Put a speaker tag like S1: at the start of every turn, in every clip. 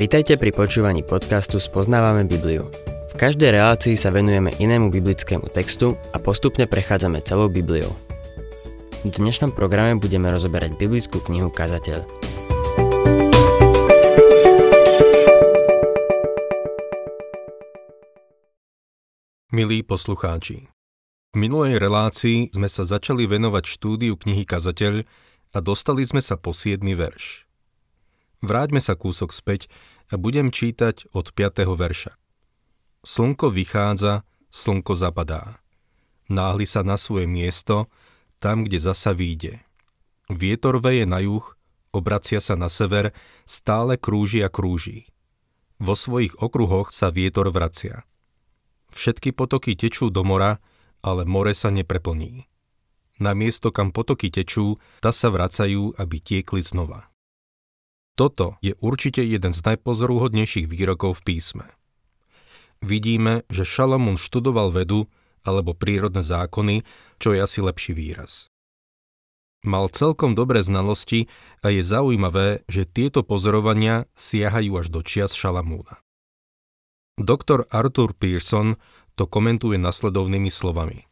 S1: Vitajte pri počúvaní podcastu Spoznávame Bibliu. V každej relácii sa venujeme inému biblickému textu a postupne prechádzame celou Bibliou. V dnešnom programe budeme rozoberať biblickú knihu Kazateľ.
S2: Milí poslucháči, v minulej relácii sme sa začali venovať štúdiu knihy Kazateľ a dostali sme sa po 7. verš. Vráťme sa kúsok späť a budem čítať od 5. verša. Slnko vychádza, slnko zapadá. Náhli sa na svoje miesto, tam, kde zasa výjde. Vietor veje na juh, obracia sa na sever, stále krúži a krúži. Vo svojich okruhoch sa vietor vracia. Všetky potoky tečú do mora, ale more sa nepreplní. Na miesto, kam potoky tečú, ta sa vracajú, aby tiekli znova. Toto je určite jeden z najpozorúhodnejších výrokov v písme. Vidíme, že Šalamún študoval vedu alebo prírodné zákony, čo je asi lepší výraz. Mal celkom dobré znalosti a je zaujímavé, že tieto pozorovania siahajú až do čias Šalamúna. Doktor Arthur Pearson to komentuje nasledovnými slovami.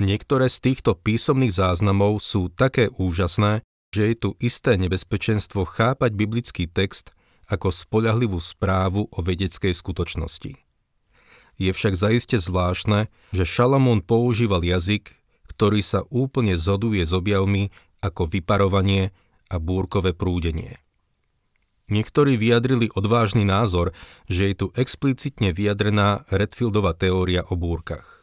S2: Niektoré z týchto písomných záznamov sú také úžasné, že je tu isté nebezpečenstvo chápať biblický text ako spoľahlivú správu o vedeckej skutočnosti. Je však zaiste zvláštne, že Šalamún používal jazyk, ktorý sa úplne zhoduje s objavmi ako vyparovanie a búrkové prúdenie. Niektorí vyjadrili odvážny názor, že je tu explicitne vyjadrená Redfieldova teória o búrkach.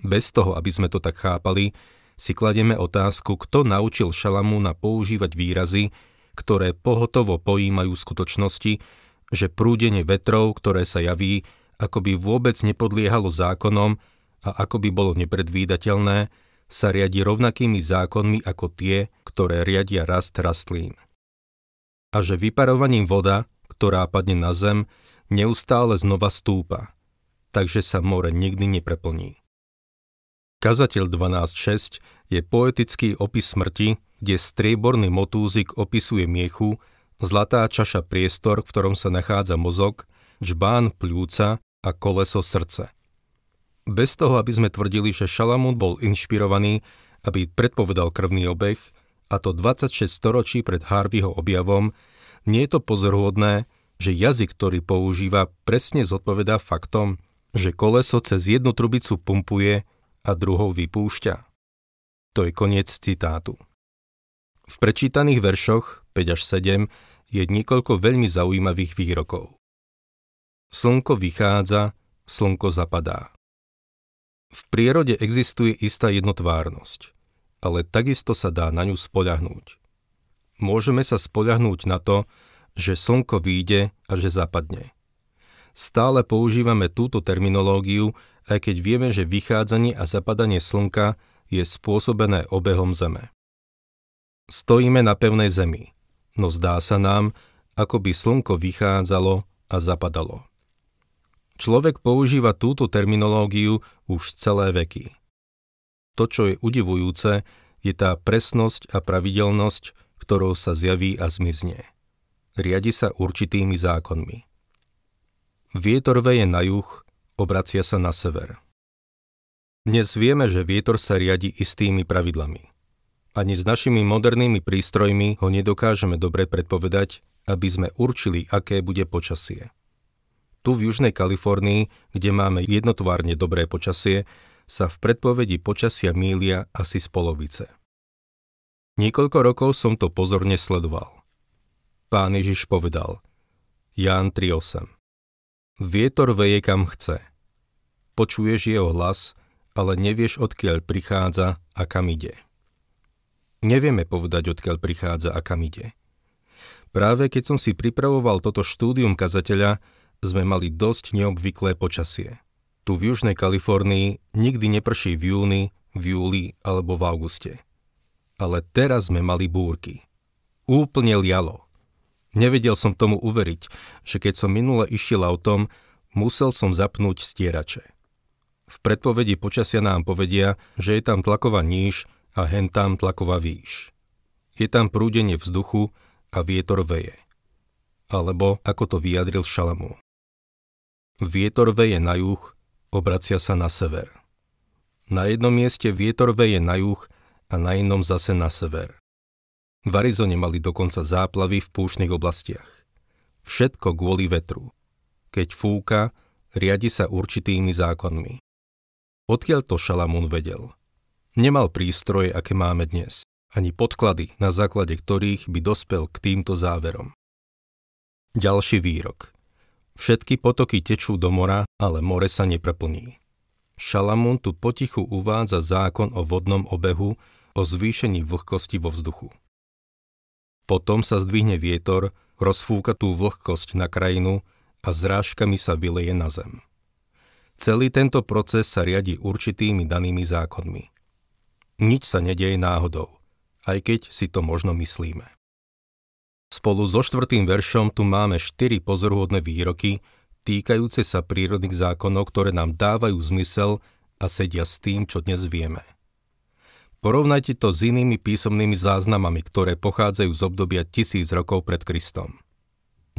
S2: Bez toho, aby sme to tak chápali, si kladieme otázku, kto naučil Šalamúna používať výrazy, ktoré pohotovo pojímajú skutočnosti, že prúdenie vetrov, ktoré sa javí, ako by vôbec nepodliehalo zákonom a ako by bolo nepredvídateľné, sa riadi rovnakými zákonmi ako tie, ktoré riadia rast rastlín a že vyparovaním voda, ktorá padne na zem, neustále znova stúpa, takže sa more nikdy nepreplní. Kazateľ 12.6 je poetický opis smrti, kde strieborný motúzik opisuje miechu, zlatá čaša priestor, v ktorom sa nachádza mozog, čbán pľúca a koleso srdce. Bez toho, aby sme tvrdili, že Šalamún bol inšpirovaný, aby predpovedal krvný obeh, a to 26 storočí pred Harveyho objavom, nie je to pozoruhodné, že jazyk, ktorý používa, presne zodpovedá faktom, že koleso cez jednu trubicu pumpuje a druhou vypúšťa. To je koniec citátu. V prečítaných veršoch 5 až 7 je niekoľko veľmi zaujímavých výrokov. Slnko vychádza, slnko zapadá. V prírode existuje istá jednotvárnosť ale takisto sa dá na ňu spoľahnúť. Môžeme sa spoľahnúť na to, že slnko vyjde a že zapadne. Stále používame túto terminológiu, aj keď vieme, že vychádzanie a zapadanie slnka je spôsobené obehom Zeme. Stojíme na pevnej Zemi, no zdá sa nám, ako by slnko vychádzalo a zapadalo. Človek používa túto terminológiu už celé veky. To, čo je udivujúce, je tá presnosť a pravidelnosť, ktorou sa zjaví a zmizne. Riadi sa určitými zákonmi. Vietor veje na juh, obracia sa na sever. Dnes vieme, že vietor sa riadi istými pravidlami. Ani s našimi modernými prístrojmi ho nedokážeme dobre predpovedať, aby sme určili, aké bude počasie. Tu v Južnej Kalifornii, kde máme jednotvárne dobré počasie, sa v predpovedi počasia mília asi z polovice. Niekoľko rokov som to pozorne sledoval. Pán Ježiš povedal, Ján 3.8 Vietor veje kam chce. Počuješ jeho hlas, ale nevieš odkiaľ prichádza a kam ide. Nevieme povedať, odkiaľ prichádza a kam ide. Práve keď som si pripravoval toto štúdium kazateľa, sme mali dosť neobvyklé počasie – tu v Južnej Kalifornii nikdy neprší v júni, v júli alebo v auguste. Ale teraz sme mali búrky. Úplne lialo. Nevedel som tomu uveriť, že keď som minule išiel autom, musel som zapnúť stierače. V predpovedi počasia nám povedia, že je tam tlaková níž a hen tam tlaková výš. Je tam prúdenie vzduchu a vietor veje. Alebo ako to vyjadril Šalamún. Vietor veje na juh, obracia sa na sever. Na jednom mieste vietor veje na juh a na inom zase na sever. V Arizone mali dokonca záplavy v púšnych oblastiach. Všetko kvôli vetru. Keď fúka, riadi sa určitými zákonmi. Odkiaľ to Šalamún vedel? Nemal prístroje, aké máme dnes, ani podklady, na základe ktorých by dospel k týmto záverom. Ďalší výrok. Všetky potoky tečú do mora, ale more sa nepreplní. Šalamún tu potichu uvádza zákon o vodnom obehu, o zvýšení vlhkosti vo vzduchu. Potom sa zdvihne vietor, rozfúka tú vlhkosť na krajinu a zrážkami sa vyleje na zem. Celý tento proces sa riadi určitými danými zákonmi. Nič sa nedieje náhodou, aj keď si to možno myslíme. Spolu so štvrtým veršom tu máme štyri pozoruhodné výroky, týkajúce sa prírodných zákonov, ktoré nám dávajú zmysel a sedia s tým, čo dnes vieme. Porovnajte to s inými písomnými záznamami, ktoré pochádzajú z obdobia tisíc rokov pred Kristom.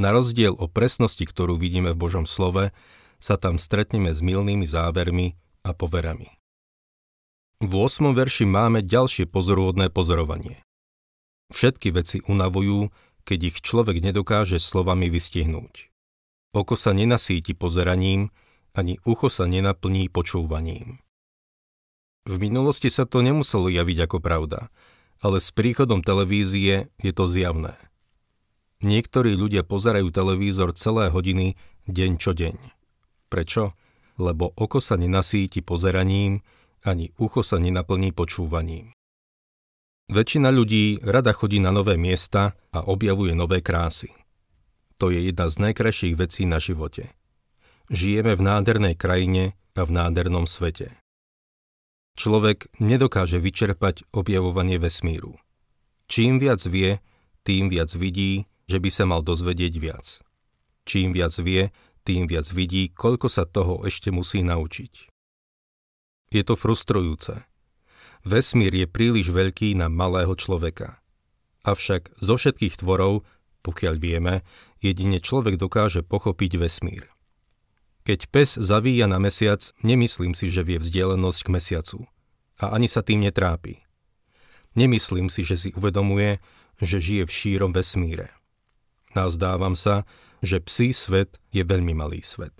S2: Na rozdiel o presnosti, ktorú vidíme v Božom slove, sa tam stretneme s milnými závermi a poverami. V 8. verši máme ďalšie pozoruhodné pozorovanie. Všetky veci unavujú, keď ich človek nedokáže slovami vystihnúť. Oko sa nenasíti pozeraním, ani ucho sa nenaplní počúvaním. V minulosti sa to nemuselo javiť ako pravda, ale s príchodom televízie je to zjavné. Niektorí ľudia pozerajú televízor celé hodiny, deň čo deň. Prečo? Lebo oko sa nenasíti pozeraním, ani ucho sa nenaplní počúvaním. Väčšina ľudí rada chodí na nové miesta a objavuje nové krásy. To je jedna z najkrajších vecí na živote. Žijeme v nádhernej krajine a v nádhernom svete. Človek nedokáže vyčerpať objavovanie vesmíru. Čím viac vie, tým viac vidí, že by sa mal dozvedieť viac. Čím viac vie, tým viac vidí, koľko sa toho ešte musí naučiť. Je to frustrujúce. Vesmír je príliš veľký na malého človeka. Avšak zo všetkých tvorov, pokiaľ vieme, jedine človek dokáže pochopiť vesmír. Keď pes zavíja na mesiac, nemyslím si, že vie vzdialenosť k mesiacu. A ani sa tým netrápi. Nemyslím si, že si uvedomuje, že žije v šírom vesmíre. Nazdávam sa, že psí svet je veľmi malý svet.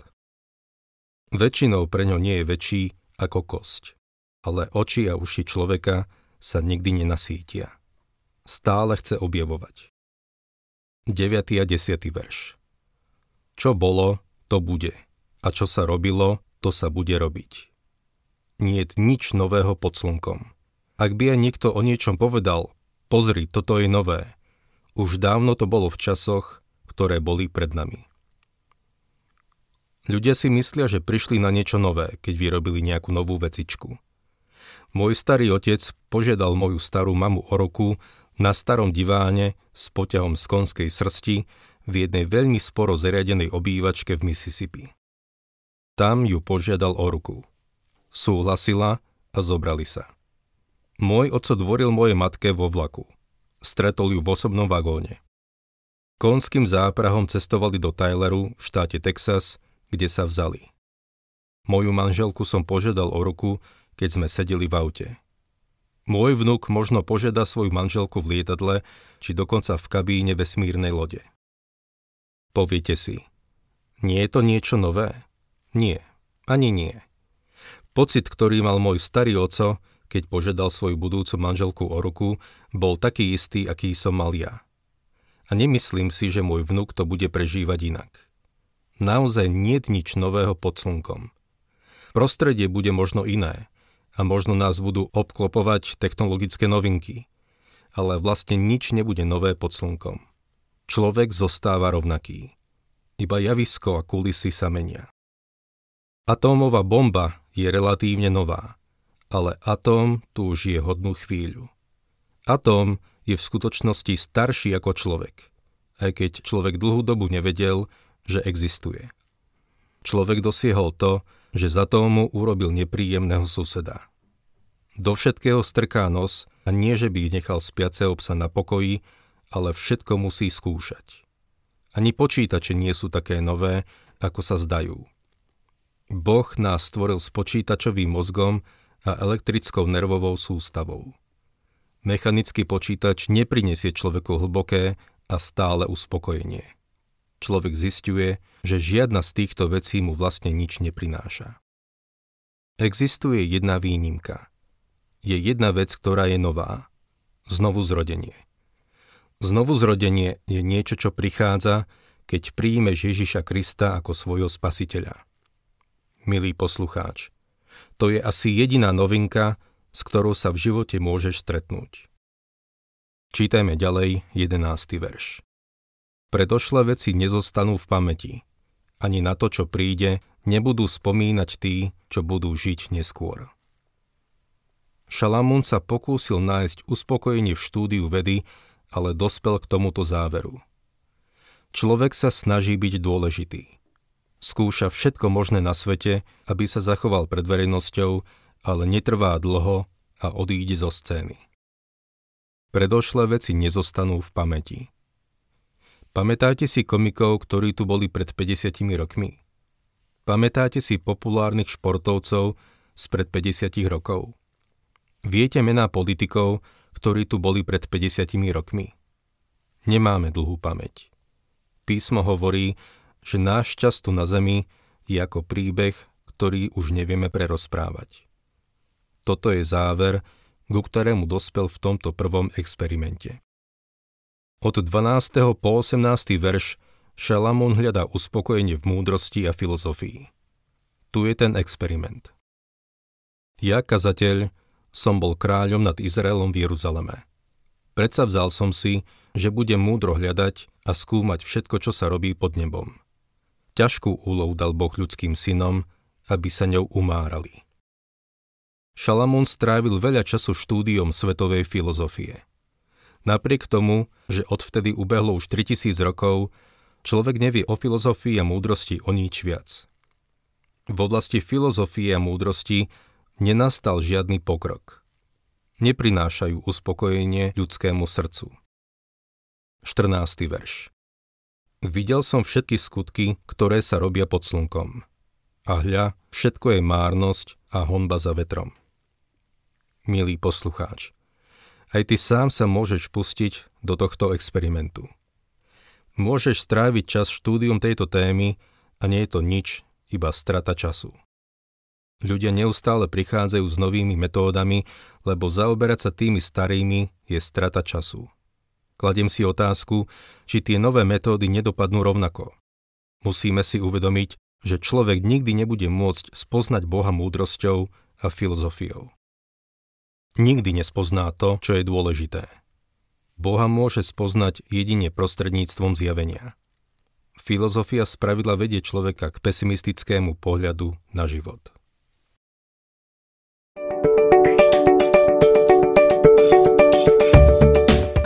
S2: Väčšinou pre ňo nie je väčší ako kosť, ale oči a uši človeka sa nikdy nenasítia. Stále chce objavovať. 9. a 10. verš Čo bolo, to bude, a čo sa robilo, to sa bude robiť. Nie nič nového pod slnkom. Ak by aj niekto o niečom povedal, pozri, toto je nové, už dávno to bolo v časoch, ktoré boli pred nami. Ľudia si myslia, že prišli na niečo nové, keď vyrobili nejakú novú vecičku. Môj starý otec požiadal moju starú mamu o ruku na starom diváne s poťahom z konskej srsti v jednej veľmi sporo zariadenej obývačke v Mississippi. Tam ju požiadal o ruku. Súhlasila a zobrali sa. Môj oco dvoril mojej matke vo vlaku. Stretol ju v osobnom vagóne. Konským záprahom cestovali do Tyleru v štáte Texas, kde sa vzali. Moju manželku som požiadal o ruku, keď sme sedeli v aute. Môj vnuk možno požiada svoju manželku v lietadle, či dokonca v kabíne vesmírnej lode. Poviete si, nie je to niečo nové? Nie, ani nie. Pocit, ktorý mal môj starý oco, keď požiadal svoju budúcu manželku o ruku, bol taký istý, aký som mal ja a nemyslím si, že môj vnuk to bude prežívať inak. Naozaj nie nič nového pod slnkom. Prostredie bude možno iné a možno nás budú obklopovať technologické novinky, ale vlastne nič nebude nové pod slnkom. Človek zostáva rovnaký. Iba javisko a kulisy sa menia. Atómová bomba je relatívne nová, ale atóm tu už je hodnú chvíľu. Atóm je v skutočnosti starší ako človek, aj keď človek dlhú dobu nevedel, že existuje. Človek dosiehol to, že z atómu urobil nepríjemného suseda. Do všetkého strká nos a nie, že by nechal spiaceho psa na pokoji, ale všetko musí skúšať. Ani počítače nie sú také nové, ako sa zdajú. Boh nás stvoril s počítačovým mozgom a elektrickou nervovou sústavou. Mechanický počítač neprinesie človeku hlboké a stále uspokojenie. Človek zistuje, že žiadna z týchto vecí mu vlastne nič neprináša. Existuje jedna výnimka. Je jedna vec, ktorá je nová. Znovu zrodenie. Znovu zrodenie je niečo, čo prichádza, keď príjmeš Ježiša Krista ako svojho spasiteľa. Milý poslucháč, to je asi jediná novinka, s ktorou sa v živote môžeš stretnúť. Čítajme ďalej 11. verš. Predošlé veci nezostanú v pamäti. Ani na to, čo príde, nebudú spomínať tí, čo budú žiť neskôr. Šalamún sa pokúsil nájsť uspokojenie v štúdiu vedy, ale dospel k tomuto záveru. Človek sa snaží byť dôležitý. Skúša všetko možné na svete, aby sa zachoval pred verejnosťou, ale netrvá dlho a odíde zo scény. Predošlé veci nezostanú v pamäti. Pamätáte si komikov, ktorí tu boli pred 50 rokmi? Pamätáte si populárnych športovcov spred 50 rokov? Viete mená politikov, ktorí tu boli pred 50 rokmi. Nemáme dlhú pamäť. Písmo hovorí, že náš čas tu na Zemi je ako príbeh, ktorý už nevieme prerozprávať. Toto je záver, ku ktorému dospel v tomto prvom experimente. Od 12. po 18. verš Šalamón hľadá uspokojenie v múdrosti a filozofii. Tu je ten experiment. Ja, kazateľ, som bol kráľom nad Izraelom v Jeruzaleme. Predsa vzal som si, že budem múdro hľadať a skúmať všetko, čo sa robí pod nebom. Ťažkú úlohu dal Boh ľudským synom, aby sa ňou umárali. Šalamún strávil veľa času štúdiom svetovej filozofie. Napriek tomu, že odvtedy ubehlo už 3000 rokov, človek nevie o filozofii a múdrosti o nič viac. V oblasti filozofie a múdrosti nenastal žiadny pokrok. Neprinášajú uspokojenie ľudskému srdcu. 14. verš Videl som všetky skutky, ktoré sa robia pod slnkom. A hľa, všetko je márnosť a honba za vetrom. Milý poslucháč, aj ty sám sa môžeš pustiť do tohto experimentu. Môžeš stráviť čas štúdium tejto témy a nie je to nič, iba strata času. Ľudia neustále prichádzajú s novými metódami, lebo zaoberať sa tými starými je strata času. Kladiem si otázku, či tie nové metódy nedopadnú rovnako. Musíme si uvedomiť, že človek nikdy nebude môcť spoznať Boha múdrosťou a filozofiou. Nikdy nespozná to, čo je dôležité. Boha môže spoznať jedine prostredníctvom zjavenia. Filozofia spravidla vedie človeka k pesimistickému pohľadu na život.